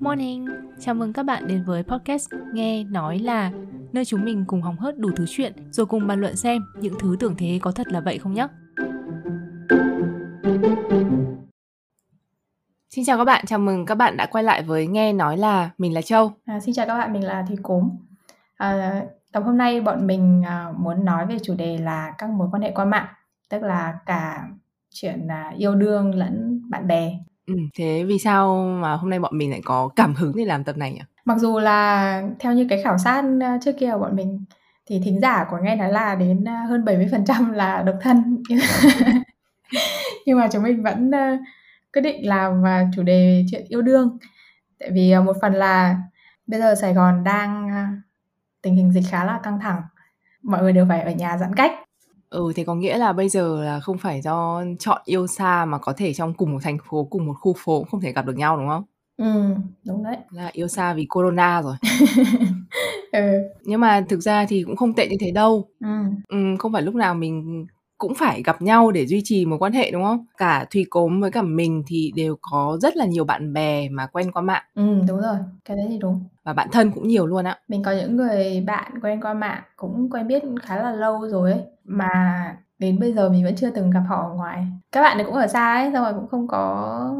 Morning, chào mừng các bạn đến với podcast Nghe Nói Là Nơi chúng mình cùng hóng hớt đủ thứ chuyện Rồi cùng bàn luận xem những thứ tưởng thế có thật là vậy không nhé Xin chào các bạn, chào mừng các bạn đã quay lại với Nghe Nói Là. Mình là Châu. À, Xin chào các bạn, mình là Thùy Cốm à, Tập hôm nay bọn mình à, muốn nói về chủ đề là các mối quan hệ qua mạng Tức là cả chuyện à, yêu đương lẫn bạn bè Ừ, thế vì sao mà hôm nay bọn mình lại có cảm hứng để làm tập này nhỉ? Mặc dù là theo như cái khảo sát ờ, trước kia của bọn mình thì thính giả của nghe nói là đến ờ, hơn 70% là độc thân. Nhưng mà chúng mình vẫn ờ, quyết định làm chủ đề chuyện yêu đương. Tại vì một phần là bây giờ Sài Gòn đang tình hình dịch khá là căng thẳng. Mọi người đều phải ở nhà giãn cách Ừ, thế có nghĩa là bây giờ là không phải do chọn yêu xa mà có thể trong cùng một thành phố, cùng một khu phố cũng không thể gặp được nhau đúng không? Ừ, đúng đấy. Là yêu xa vì corona rồi. ừ. Nhưng mà thực ra thì cũng không tệ như thế đâu. Ừ. ừ. Không phải lúc nào mình cũng phải gặp nhau để duy trì một quan hệ đúng không? Cả Thùy Cốm với cả mình thì đều có rất là nhiều bạn bè mà quen qua mạng. Ừ đúng rồi, cái đấy thì đúng. Và bạn thân cũng nhiều luôn ạ. Mình có những người bạn quen qua mạng cũng quen biết khá là lâu rồi ấy mà đến bây giờ mình vẫn chưa từng gặp họ ở ngoài. Các bạn ấy cũng ở xa ấy, xong rồi cũng không có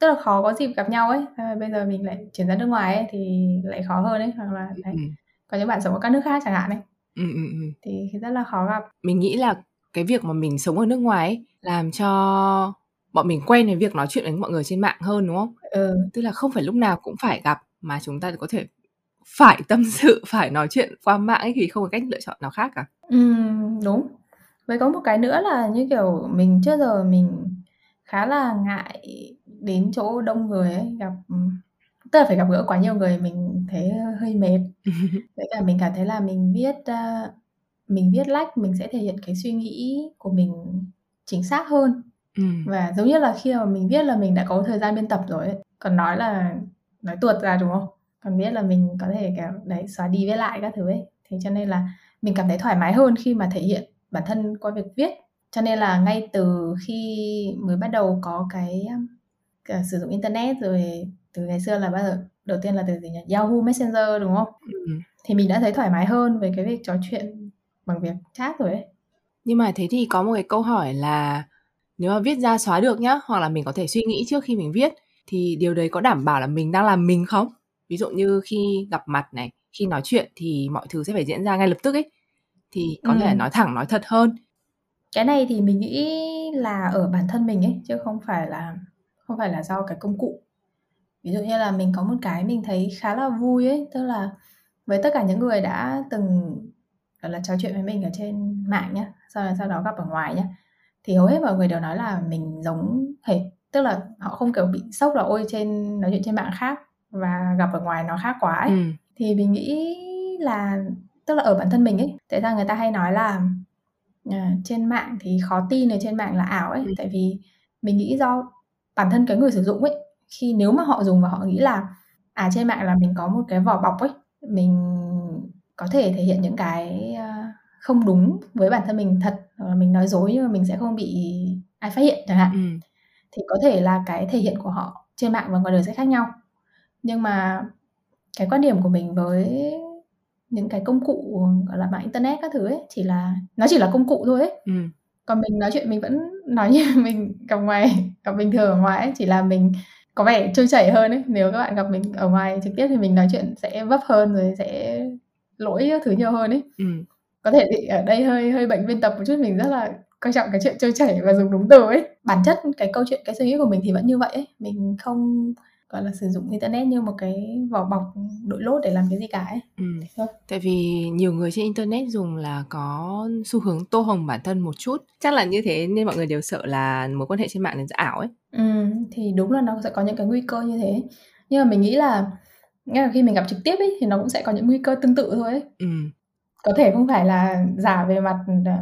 tức là khó có dịp gặp nhau ấy. Rồi bây giờ mình lại chuyển ra nước ngoài ấy thì lại khó hơn ấy hoặc là đấy. Ừ. Có những bạn sống ở các nước khác chẳng hạn ấy. Ừ, ừ, ừ. thì rất là khó gặp mình nghĩ là cái việc mà mình sống ở nước ngoài ấy, làm cho bọn mình quen với việc nói chuyện với mọi người trên mạng hơn đúng không? Ừ. Tức là không phải lúc nào cũng phải gặp mà chúng ta có thể phải tâm sự, phải nói chuyện qua mạng ấy thì không có cách lựa chọn nào khác cả. Ừ, đúng. Với có một cái nữa là như kiểu mình trước giờ mình khá là ngại đến chỗ đông người ấy, gặp tức là phải gặp gỡ quá nhiều người mình thấy hơi mệt. Với cả mình cảm thấy là mình viết uh, mình viết lách mình sẽ thể hiện cái suy nghĩ của mình chính xác hơn ừ. và giống như là khi mà mình viết là mình đã có thời gian biên tập rồi ấy. còn nói là nói tuột ra đúng không? Còn viết là mình có thể kiểu đấy xóa đi viết lại các thứ ấy. Thế cho nên là mình cảm thấy thoải mái hơn khi mà thể hiện bản thân qua việc viết. Cho nên là ngay từ khi mới bắt đầu có cái, cái uh, sử dụng internet rồi từ ngày xưa là bao giờ đầu tiên là từ gì nhỉ? Yahoo Messenger đúng không? Ừ. thì mình đã thấy thoải mái hơn về cái việc trò chuyện bằng việc chat rồi ấy. Nhưng mà thế thì có một cái câu hỏi là nếu mà viết ra xóa được nhá hoặc là mình có thể suy nghĩ trước khi mình viết thì điều đấy có đảm bảo là mình đang làm mình không? Ví dụ như khi gặp mặt này khi nói chuyện thì mọi thứ sẽ phải diễn ra ngay lập tức ấy. Thì có ừ. thể nói thẳng nói thật hơn. Cái này thì mình nghĩ là ở bản thân mình ấy chứ không phải là không phải là do cái công cụ. Ví dụ như là mình có một cái mình thấy khá là vui ấy tức là với tất cả những người đã từng gọi là trò chuyện với mình ở trên mạng nhá sau đó sau đó gặp ở ngoài nhá thì hầu hết mọi người đều nói là mình giống hệt tức là họ không kiểu bị sốc là ôi trên nói chuyện trên mạng khác và gặp ở ngoài nó khác quá ấy. Ừ. thì mình nghĩ là tức là ở bản thân mình ấy tại sao người ta hay nói là uh, trên mạng thì khó tin ở trên mạng là ảo ấy ừ. tại vì mình nghĩ do bản thân cái người sử dụng ấy khi nếu mà họ dùng và họ nghĩ là à trên mạng là mình có một cái vỏ bọc ấy mình có thể thể hiện những cái không đúng với bản thân mình thật hoặc là mình nói dối nhưng mà mình sẽ không bị ai phát hiện chẳng hạn ừ. Thì có thể là cái thể hiện của họ trên mạng và ngoài đời sẽ khác nhau nhưng mà cái quan điểm của mình với những cái công cụ gọi là mạng internet các thứ ấy chỉ là nó chỉ là công cụ thôi ấy ừ. còn mình nói chuyện mình vẫn nói như mình gặp ngoài gặp bình thường ở ngoài ấy chỉ là mình có vẻ trôi chảy hơn ấy nếu các bạn gặp mình ở ngoài trực tiếp thì mình nói chuyện sẽ vấp hơn rồi sẽ lỗi thứ nhiều hơn ấy ừ. có thể thì ở đây hơi hơi bệnh biên tập một chút mình rất là coi trọng cái chuyện trôi chảy và dùng đúng từ ấy bản chất cái câu chuyện cái suy nghĩ của mình thì vẫn như vậy ấy mình không gọi là sử dụng internet như một cái vỏ bọc đội lốt để làm cái gì cả ấy ừ. thôi. tại vì nhiều người trên internet dùng là có xu hướng tô hồng bản thân một chút chắc là như thế nên mọi người đều sợ là mối quan hệ trên mạng là ảo ấy ừ, thì đúng là nó sẽ có những cái nguy cơ như thế nhưng mà mình nghĩ là là khi mình gặp trực tiếp ấy thì nó cũng sẽ có những nguy cơ tương tự thôi ấy. Ừ. Có thể không phải là giả về mặt ờ,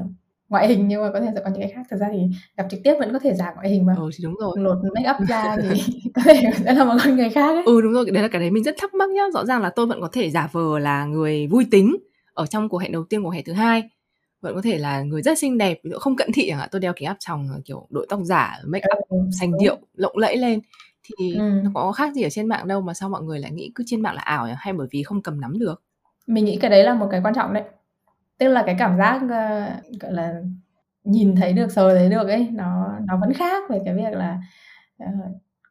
ngoại hình nhưng mà có thể sẽ có những cái khác. Thực ra thì gặp trực tiếp vẫn có thể giả ngoại hình mà. Ừ thì đúng rồi. Lột make up ra thì có thể sẽ là một con người khác ấy. Ừ đúng rồi, đấy là cái đấy mình rất thắc mắc nhá. Rõ ràng là tôi vẫn có thể giả vờ là người vui tính ở trong cuộc hẹn đầu tiên, cuộc hẹn thứ hai vẫn có thể là người rất xinh đẹp ví dụ không cận thị chẳng hạn tôi đeo kính áp tròng kiểu đội tóc giả make up ừ, xanh điệu lộng lẫy lên thì Ừm. nó có khác gì ở trên mạng đâu mà sao mọi người lại nghĩ cứ trên mạng là ảo nhỉ? Hay bởi vì không cầm nắm được? Mình nghĩ cái đấy là một cái quan trọng đấy. Tức là cái cảm giác, ơ, gọi là, nhìn thấy được, sờ thấy được ấy, nó nó vẫn khác về cái việc là, ờ,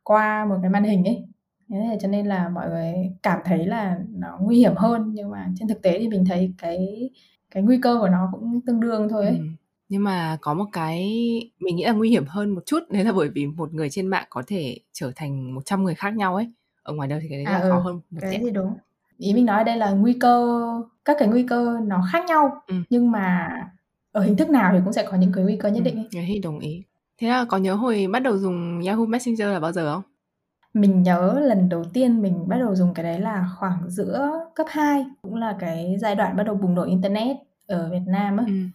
qua một cái màn hình ấy. Thế cho nên là mọi người cảm thấy là nó nguy hiểm hơn, nhưng mà trên thực tế thì mình thấy cái cái nguy cơ của nó cũng tương đương thôi ấy. Ừm, nhưng mà có một cái mình nghĩ là nguy hiểm hơn một chút, đấy là bởi vì một người trên mạng có thể trở thành 100 người khác nhau ấy. Ở ngoài đời thì cái đấy À, là khó ừ, hơn một cái đấy thì đúng. Ý mình nói đây là nguy cơ các cái nguy cơ nó khác nhau, Ừm. nhưng mà ở hình thức nào thì cũng sẽ có những cái nguy cơ nhất Ừm, định ấy. thì đồng ý. Thế là có nhớ hồi bắt đầu dùng Yahoo Messenger là bao giờ không? Mình nhớ lần đầu tiên mình bắt đầu dùng cái đấy là khoảng giữa cấp 2, cũng là cái giai đoạn bắt đầu bùng nổ internet ở Việt Nam á. Ừm.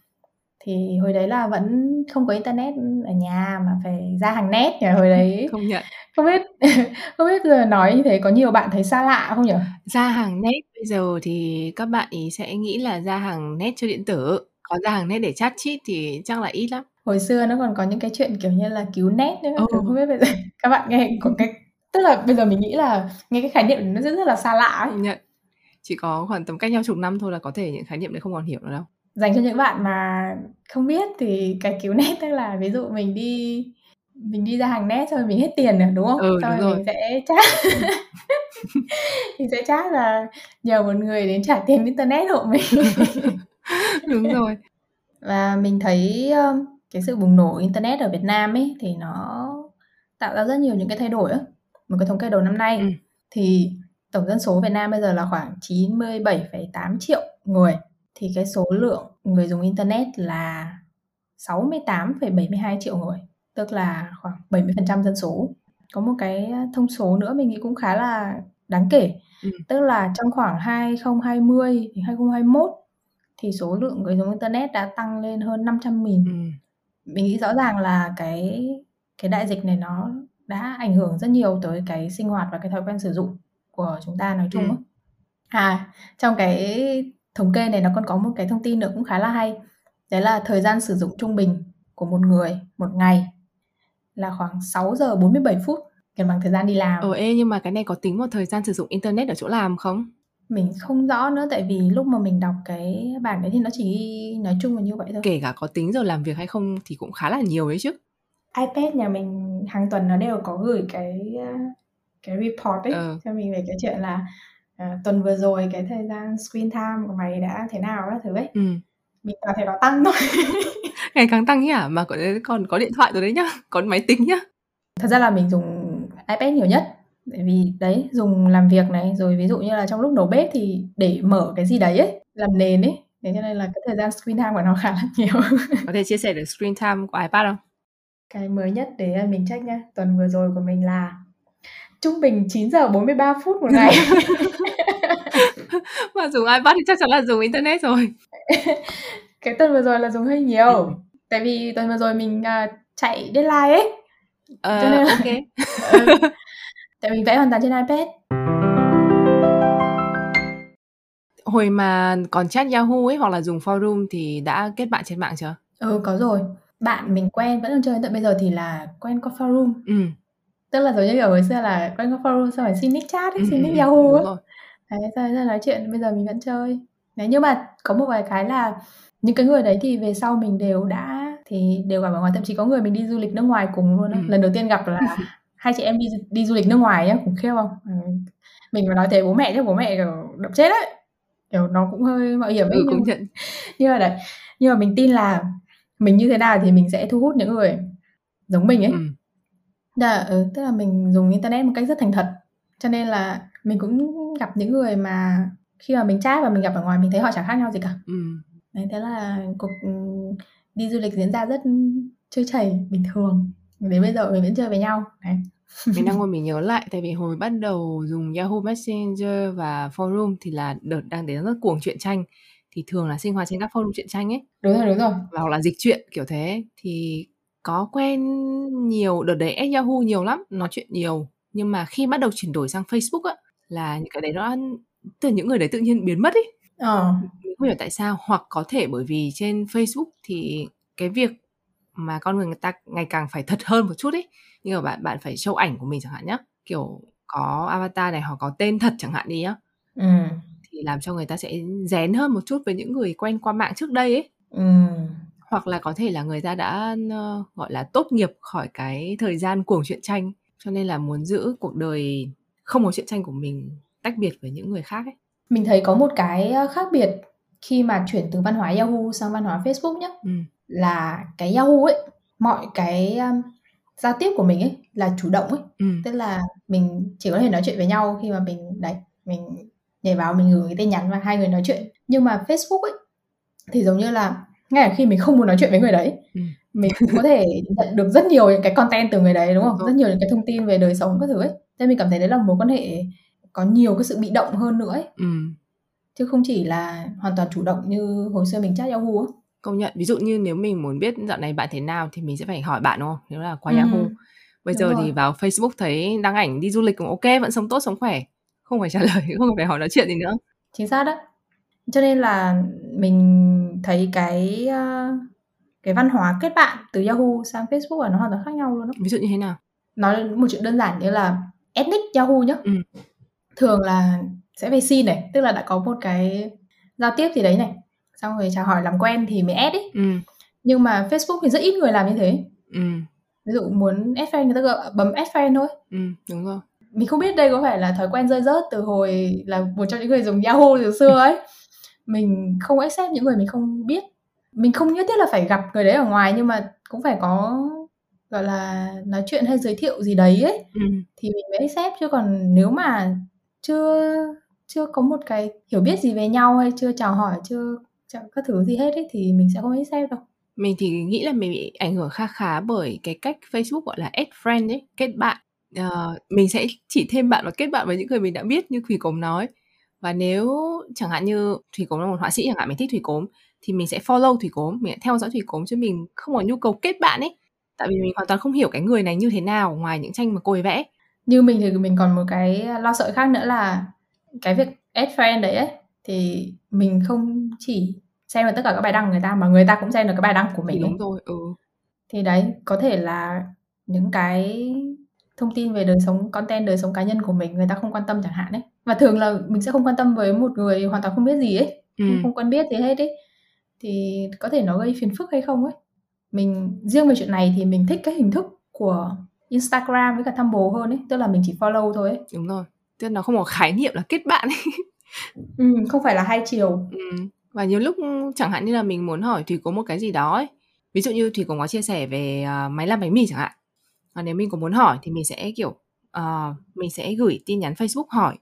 Thì hồi đấy là vẫn không có internet ở nhà mà phải ra hàng net nhỉ? Hồi đấy Công nhận. Không biết không biết giờ nói như thế có nhiều bạn thấy xa lạ không nhỉ? Ra hàng net bây giờ thì các bạn ấy sẽ nghĩ là ra hàng net chơi điện tử, còn ra hàng net để chat chít thì chắc là ít lắm. Hồi xưa nó còn có những cái chuyện, kiểu như là, cứu net nữa Ừ. không biết bây giờ các bạn nghe có cái tức là bây giờ mình nghĩ là nghe cái khái niệm nó rất rất là xa lạ ấy. Nhận. Chỉ có khoảng tầm cách nhau chục năm thôi là có thể những khái niệm đấy không còn hiểu nữa đâu. Dành cho những bạn mà không biết thì cái cứu net tức là ví dụ mình đi mình đi ra hàng net xong rồi mình hết tiền rồi, đúng không? Ừ, Xong đúng rồi mình sẽ chat mình sẽ chat là nhờ một người đến trả tiền internet hộ mình. Đúng rồi. Và mình thấy, ơ, cái sự bùng nổ internet ở Việt Nam ấy thì nó tạo ra rất nhiều những cái thay đổi á. Một cái thống kê đầu năm nay Ừm. thì tổng dân số Việt Nam bây giờ là khoảng 97,8 triệu người, thì cái số lượng người dùng internet là 68,72 triệu người, tức là khoảng 70% dân số. Có một cái thông số nữa mình nghĩ cũng khá là đáng kể, Ừm. tức là trong khoảng 2020 đến 2021 thì số lượng người dùng internet đã tăng lên hơn 500.000. Ừm. Mình nghĩ rõ ràng là cái cái đại dịch này nó đã ảnh hưởng rất nhiều tới cái sinh hoạt và cái thói quen sử dụng của chúng ta nói chung. Ừm. À, trong cái thống kê này nó còn có một cái thông tin nữa cũng khá là hay, đấy là thời gian sử dụng trung bình của một người một ngày là khoảng 6 giờ 47 phút, gần bằng thời gian đi làm. Ờ, ê, nhưng mà cái này có tính vào thời gian sử dụng internet ở chỗ làm không? Mình không rõ nữa tại vì lúc mà mình đọc cái bảng đấy thì nó chỉ nói chung là như vậy thôi. Kể cả có tính giờ làm việc hay không thì cũng khá là nhiều đấy chứ. iPad nhà mình hàng tuần nó đều có gửi cái, a, cái report ấy Ờ. cho mình về cái chuyện là, ờ, tuần vừa rồi cái thời gian screen time của mày đã thế nào các thứ ấy. Ừm. Mình toàn thấy nó tăng thôi. Ngày càng tăng hả? Mà có còn có điện thoại rồi đấy nhá, có máy tính nhá. Thật ra là mình dùng iPad nhiều nhất, tại vì đấy, dùng làm việc này, rồi ví dụ như là trong lúc nấu bếp thì để mở cái gì đấy ấy, làm nền ấy, thế cho nên là cái thời gian screen time của nó khá là nhiều. Có thể chia sẻ được screen time của iPad không? Cái mới nhất để, mình check nhá, tuần vừa rồi của mình là trung bình 9 giờ 43 phút một ngày. Mà dùng iPad thì chắc chắn là dùng internet rồi. Cái tuần vừa rồi là dùng hơi nhiều, Ừm. tại vì tuần vừa rồi mình, à, chạy deadline ấy. Ờ, Cho nên là kê. ừ, tại mình vẽ hoàn toàn trên iPad. Hồi mà còn chat Yahoo ấy hoặc là dùng forum thì đã kết bạn trên mạng chưa? Ừ, có rồi. Bạn mình quen vẫn còn chơi đến tận bây giờ thì là quen qua forum. Ừm. Tức là giống như kiểu hồi xưa là quen qua forum xong rồi xin nick chat ấy, Ừm, xin nick ừm, Yahoo rồi. Đấy, ra nói chuyện, bây giờ mình vẫn chơi. Đấy, nhưng mà có một vài cái là những cái người đấy thì về sau mình đều đã thì đều gặp ở ngoài, thậm chí có người mình đi du lịch nước ngoài cùng luôn. Ừm. Lần đầu tiên gặp là hai chị em đi đi du lịch nước ngoài nhá, khủng khiếp không? Ừm, mình mà nói thế bố mẹ chắc bố mẹ, kiểu, đập chết ấy. Kiểu, nó cũng hơi mạo hiểm ấy, Ừ, mà nhận. nhưng mà đấy, nhưng mà mình tin là mình như thế nào thì mình sẽ thu hút những người giống mình ấy. Ừm. Tức là, ừ, tức là mình dùng internet một cách rất thành thật, cho nên là mình cũng gặp những người mà khi mà mình chat và mình gặp ở ngoài mình thấy họ chẳng khác nhau gì cả. Ừm. Đấy, thế là cuộc, ừm, đi du lịch diễn ra rất trôi chảy, bình thường. Đến bây giờ mình vẫn chơi với nhau, đấy. Mình đang ngồi mình nhớ lại, tại vì hồi bắt đầu dùng Yahoo Messenger và forum thì là đợt đang đến rất cuồng truyện tranh, thì thường là sinh hoạt trên các forum truyện tranh ấy. Đúng rồi, đúng rồi. Và hoặc là dịch truyện, kiểu thế. Thì có quen nhiều đợt đấy Yahoo nhiều lắm, nói chuyện nhiều. Nhưng mà khi bắt đầu chuyển đổi sang Facebook á, là những cái đấy nó là những người đấy tự nhiên biến mất ấy. Ờ. Mình không hiểu tại sao, hoặc có thể bởi vì trên Facebook thì cái việc mà con người người ta ngày càng phải thật hơn một chút ấy. Như là bạn bạn phải show ảnh của mình chẳng hạn nhá, kiểu có avatar này hoặc có tên thật chẳng hạn đi á ừ. thì làm cho người ta sẽ rén hơn một chút với những người quen qua mạng trước đây ấy Ừ. hoặc là có thể là người ta đã ờ, gọi là tốt nghiệp khỏi cái thời gian cuồng truyện tranh cho nên là muốn giữ cuộc đời không có truyện tranh của mình tách biệt với những người khác ấy Mình thấy có một cái ờ, khác biệt khi mà chuyển từ văn hóa Yahoo sang văn hóa Facebook nhé ừ. là cái Yahoo ấy mọi cái um, giao tiếp của mình ấy là chủ động ấy Ừ. tức là mình chỉ có thể nói chuyện với nhau khi mà mình đấy mình nhảy vào mình gửi cái tin nhắn và hai người nói chuyện nhưng mà Facebook ấy thì giống như là ngay cả khi mình không muốn nói chuyện với người đấy Ừ. mình có thể nhận được rất nhiều những cái content từ người đấy đúng không Đúng. rất nhiều những cái thông tin về đời sống các thứ ấy nên mình cảm thấy đấy là một mối quan hệ có nhiều cái sự bị động hơn nữa ấy Ừ. chứ không chỉ là hoàn toàn chủ động như hồi xưa mình chat Yahoo ấy. công nhận ví dụ như nếu mình muốn biết dạo này bạn thế nào thì mình sẽ phải hỏi bạn đúng không nếu là qua Ừ. Yahoo bây Đúng giờ rồi. thì vào Facebook thấy đăng ảnh đi du lịch cũng ok vẫn sống tốt sống khỏe không phải trả lời không phải hỏi nói chuyện gì nữa chính xác đó cho nên là mình thấy cái uh, cái văn hóa kết bạn từ Yahoo sang Facebook là nó hoàn toàn khác nhau luôn đó ví dụ như thế nào nói một chuyện đơn giản như là ethnic Yahoo nhá Ừ. thường là sẽ phải xin này tức là đã có một cái giao tiếp gì đấy này xong rồi chào hỏi làm quen thì mới add ấy ừ. Nhưng mà Facebook thì rất ít người làm như thế. Ừ. Ví dụ muốn add friend người ta bấm add friend thôi. Ừ đúng rồi. Mình không biết đây có phải là thói quen rơi rớt từ hồi là một trong những người dùng Yahoo từ xưa ấy. Mình không accept những người mình không biết. Mình không nhất thiết là phải gặp người đấy ở ngoài nhưng mà cũng phải có gọi là nói chuyện hay giới thiệu gì đấy ấy. Ừ. Thì mình mới accept chứ còn nếu mà chưa chưa có một cái hiểu biết gì về nhau hay chưa chào hỏi chưa chẳng các thứ gì hết ấy thì mình sẽ không accept đâu. Mình thì nghĩ là mình bị ảnh hưởng khá khá bởi cái cách Facebook gọi là add friend ấy kết bạn. Uh, mình sẽ chỉ thêm bạn và kết bạn với những người mình đã biết như Thủy Cốm nói. Và nếu chẳng hạn như Thủy Cốm là một họa sĩ chẳng hạn mình thích Thủy Cốm thì mình sẽ follow Thủy Cốm mình sẽ theo dõi Thủy Cốm chứ mình không có nhu cầu kết bạn ấy. Tại vì mình hoàn toàn không hiểu cái người này như thế nào ngoài những tranh mà cô ấy vẽ như mình thì mình còn một cái lo sợ khác nữa là cái việc add friend đấy ấy thì mình không chỉ xem được tất cả các bài đăng của người ta mà người ta cũng xem được cái bài đăng của mình ấy. đúng rồi ừ. Thì đấy có thể là những cái thông tin về đời sống content đời sống cá nhân của mình người ta không quan tâm chẳng hạn ấy. Và thường là mình sẽ không quan tâm với một người hoàn toàn không biết gì ấy ừ. không, không quen biết gì hết ấy. Thì có thể nó gây phiền phức hay không ấy. Mình riêng về chuyện này thì mình thích cái hình thức của Instagram với cả Tumblr hơn ấy tức là mình chỉ follow thôi ấy đúng rồi tức là nó không có khái niệm là kết bạn ấy ừ, không phải là hai chiều Ừ. Và nhiều lúc chẳng hạn như là mình muốn hỏi Thủy có một cái gì đó ấy. Ví dụ như Thủy cũng có chia sẻ về à, máy làm bánh mì chẳng hạn. Và nếu mình có muốn hỏi thì mình sẽ kiểu à, mình sẽ gửi tin nhắn Facebook hỏi.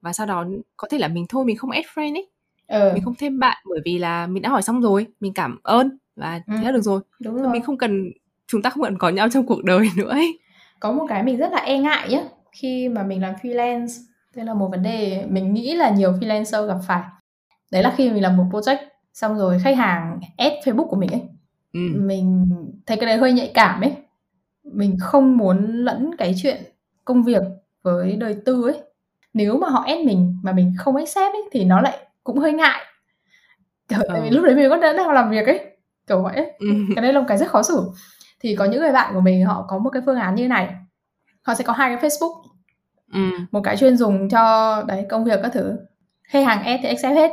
Và sau đó có thể là mình thôi mình không add friend ấy, ờ mình không thêm bạn bởi vì là mình đã hỏi xong rồi, mình cảm ơn và Ừ. thế là được rồi. đúng rồi mình không cần chúng ta không cần có nhau trong cuộc đời nữa ấy. có một cái mình rất là e ngại nhá khi mà mình làm freelance đây là một vấn đề mình nghĩ là nhiều freelancer gặp phải đấy là khi mình làm một project xong rồi khách hàng add facebook của mình ấy Ừ. mình thấy cái đấy hơi nhạy cảm ấy mình không muốn lẫn cái chuyện công việc với đời tư ấy nếu mà họ add mình mà mình không accept ấy thì nó lại cũng hơi ngại vì Ờ. lúc đấy mình có đang làm việc ấy kiểu vậy ấy Ừ. cái đây là một cái rất khó xử thì có những người bạn của mình họ có một cái phương án như này họ sẽ có hai cái Facebook Ừ. một cái chuyên dùng cho đấy công việc các thứ khách hàng add thì accept hết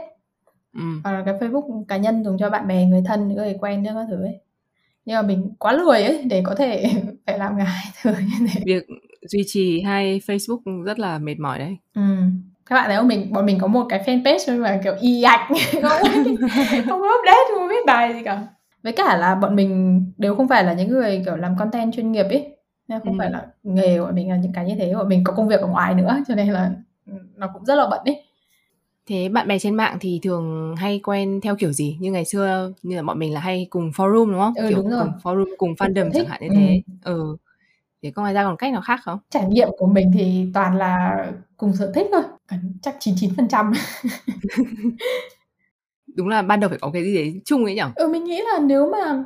Ừ. cái Facebook cá nhân dùng cho bạn bè người thân người quen những các thứ ấy nhưng mà mình quá lười ấy để có thể phải làm cả hai thứ như thế Việc duy trì hai Facebook rất là mệt mỏi đấy. ừ. các bạn thấy không mình bọn mình có một cái fanpage nhưng mà kiểu y ạch không không update không biết bài gì cả với cả là bọn mình đều không phải là những người kiểu làm content chuyên nghiệp ấy nên không Ừ. phải là nghề của mình là những cái như thế bọn mình có công việc ở ngoài nữa cho nên là ừ, nó cũng rất là bận ấy Thế bạn bè trên mạng thì thường hay quen theo kiểu gì? Như ngày xưa như là bọn mình là hay cùng forum đúng không? Ừ, kiểu đúng rồi. cùng forum cùng fandom chẳng hạn như Ừ. thế. Ừ. Thế có ngoài ra còn cách nào khác không? trải nghiệm của mình thì toàn là cùng sở thích thôi chắc 99% Đúng là ban đầu phải có cái gì đấy chung ấy nhở? ừ mình nghĩ là nếu mà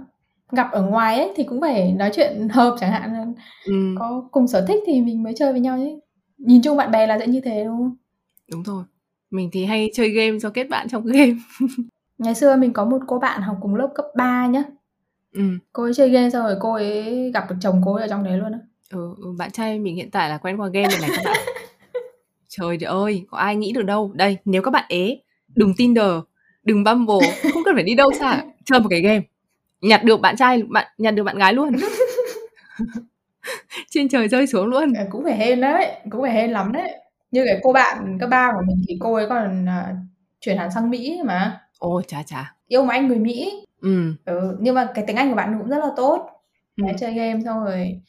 gặp ở ngoài ấy thì cũng phải nói chuyện hợp chẳng hạn Ừ, có cùng sở thích thì mình mới chơi với nhau chứ nhìn chung bạn bè là sẽ như thế đúng không đúng rồi. Mình thì hay chơi game cho kết bạn trong game. ngày xưa mình có một cô bạn học cùng lớp cấp 3 nhá Ừ. cô ấy chơi game xong rồi cô ấy gặp được chồng cô ấy ở trong đấy luôn á Ừ, ừ, bạn trai mình hiện tại là quen qua game này, này các bạn. Trời ơi, có ai nghĩ được đâu. Đây, nếu các bạn ế, đừng Tinder, đừng Bumble, không cần phải đi đâu xa, chơi một cái game. Nhặt được bạn trai, bạn nhặt được bạn gái luôn. Trên trời rơi xuống luôn. Ờ, cũng phải hên đấy, cũng phải hên lắm đấy. Như cái cô bạn cấp ba của mình thì cô ấy còn uh, chuyển hẳn sang Mỹ mà. Ồ, chà chà. Yêu một anh người Mỹ. Ừ. ừ. Nhưng mà cái tiếng Anh của bạn cũng rất là tốt. Ừ. Đấy, chơi game xong rồi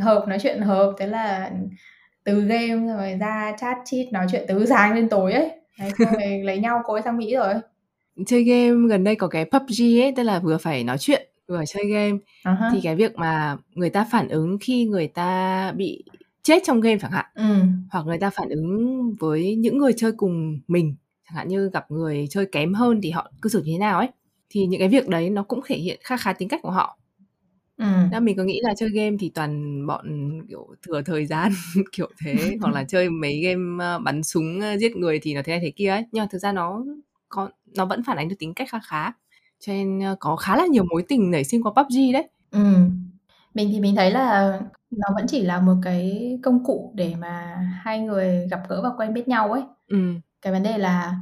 hợp nói chuyện hợp thế là từ game rồi ra chat chít nói chuyện từ sáng đến tối ấy Đấy, xong rồi lấy nhau cô ấy sang Mỹ rồi chơi game gần đây có cái PUBG ấy tức là vừa phải nói chuyện vừa chơi game uh-huh. thì cái việc mà người ta phản ứng khi người ta bị chết trong game chẳng hạn ừ. hoặc người ta phản ứng với những người chơi cùng mình chẳng hạn như gặp người chơi kém hơn thì họ cư xử như thế nào ấy thì những cái việc đấy nó cũng thể hiện khá khá tính cách của họ ừ. Nên mình có nghĩ là chơi game thì toàn bọn kiểu thừa thời gian kiểu thế hoặc là chơi mấy game uh, bắn súng uh, giết người thì nó thế này thế kia ấy nhưng mà thực ra nó có nó vẫn phản ánh được tính cách khá khá cho nên uh, có khá là nhiều mối tình nảy sinh qua PUBG đấy ừ. mình thì mình thấy là nó vẫn chỉ là một cái công cụ để mà hai người gặp gỡ và quen biết nhau ấy ừ. cái vấn đề là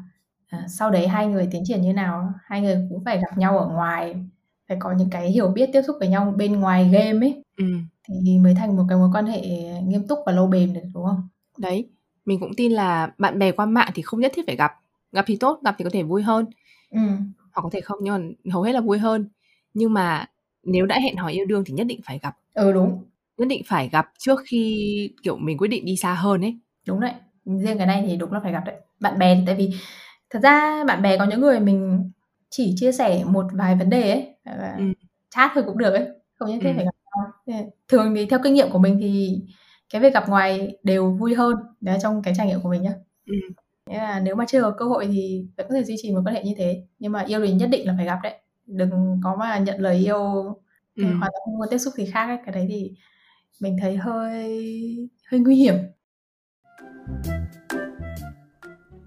uh, sau đấy hai người tiến triển như nào hai người cũng phải gặp nhau ở ngoài phải có những cái hiểu biết tiếp xúc với nhau bên ngoài game ấy ừ. thì mới thành một cái mối quan hệ nghiêm túc và lâu bền được đúng không đấy mình cũng tin là bạn bè qua mạng thì không nhất thiết phải gặp gặp thì tốt gặp thì có thể vui hơn. Ừ. hoặc có thể không nhưng mà hầu hết là vui hơn. Nhưng mà nếu đã hẹn hò yêu đương thì nhất định phải gặp. Ừ đúng. Nhất định phải gặp trước khi kiểu mình quyết định đi xa hơn ấy. Đúng đấy. Riêng cái này thì đúng là phải gặp đấy. Bạn bè thì tại vì thật ra bạn bè có những người mình chỉ chia sẻ một vài vấn đề ấy và ừ. chat thôi cũng được ấy không nhất thiết ừ. phải gặp nhau. Thường thì theo kinh nghiệm của mình thì cái việc gặp ngoài đều vui hơn đấy trong cái trải nghiệm của mình nhá. Ừ. Nghĩa là nếu mà chưa có cơ hội thì vẫn có thể duy trì một quan hệ như thế nhưng mà yêu thì nhất định là phải gặp đấy đừng có mà nhận lời yêu ừ. hoàn toàn không có tiếp xúc gì khác ấy. cái đấy thì mình thấy hơi hơi nguy hiểm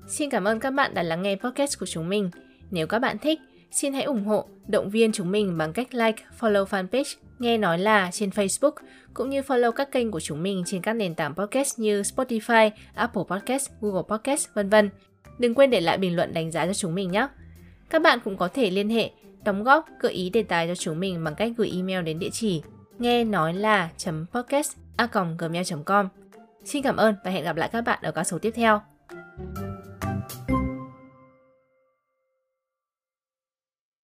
Xin cảm ơn các bạn đã lắng nghe podcast của chúng mình. Nếu các bạn thích, xin hãy ủng hộ, động viên chúng mình bằng cách like, follow fanpage Nghe Nói Là trên Facebook, cũng như follow các kênh của chúng mình trên các nền tảng podcast như Spotify, Apple Podcast, Google Podcast, vân vân. Đừng quên để lại bình luận đánh giá cho chúng mình nhé. Các bạn cũng có thể liên hệ, đóng góp, gợi ý đề tài cho chúng mình bằng cách gửi email đến địa chỉ nghe nói là podcast a gmail com Xin cảm ơn và hẹn gặp lại các bạn ở các số tiếp theo.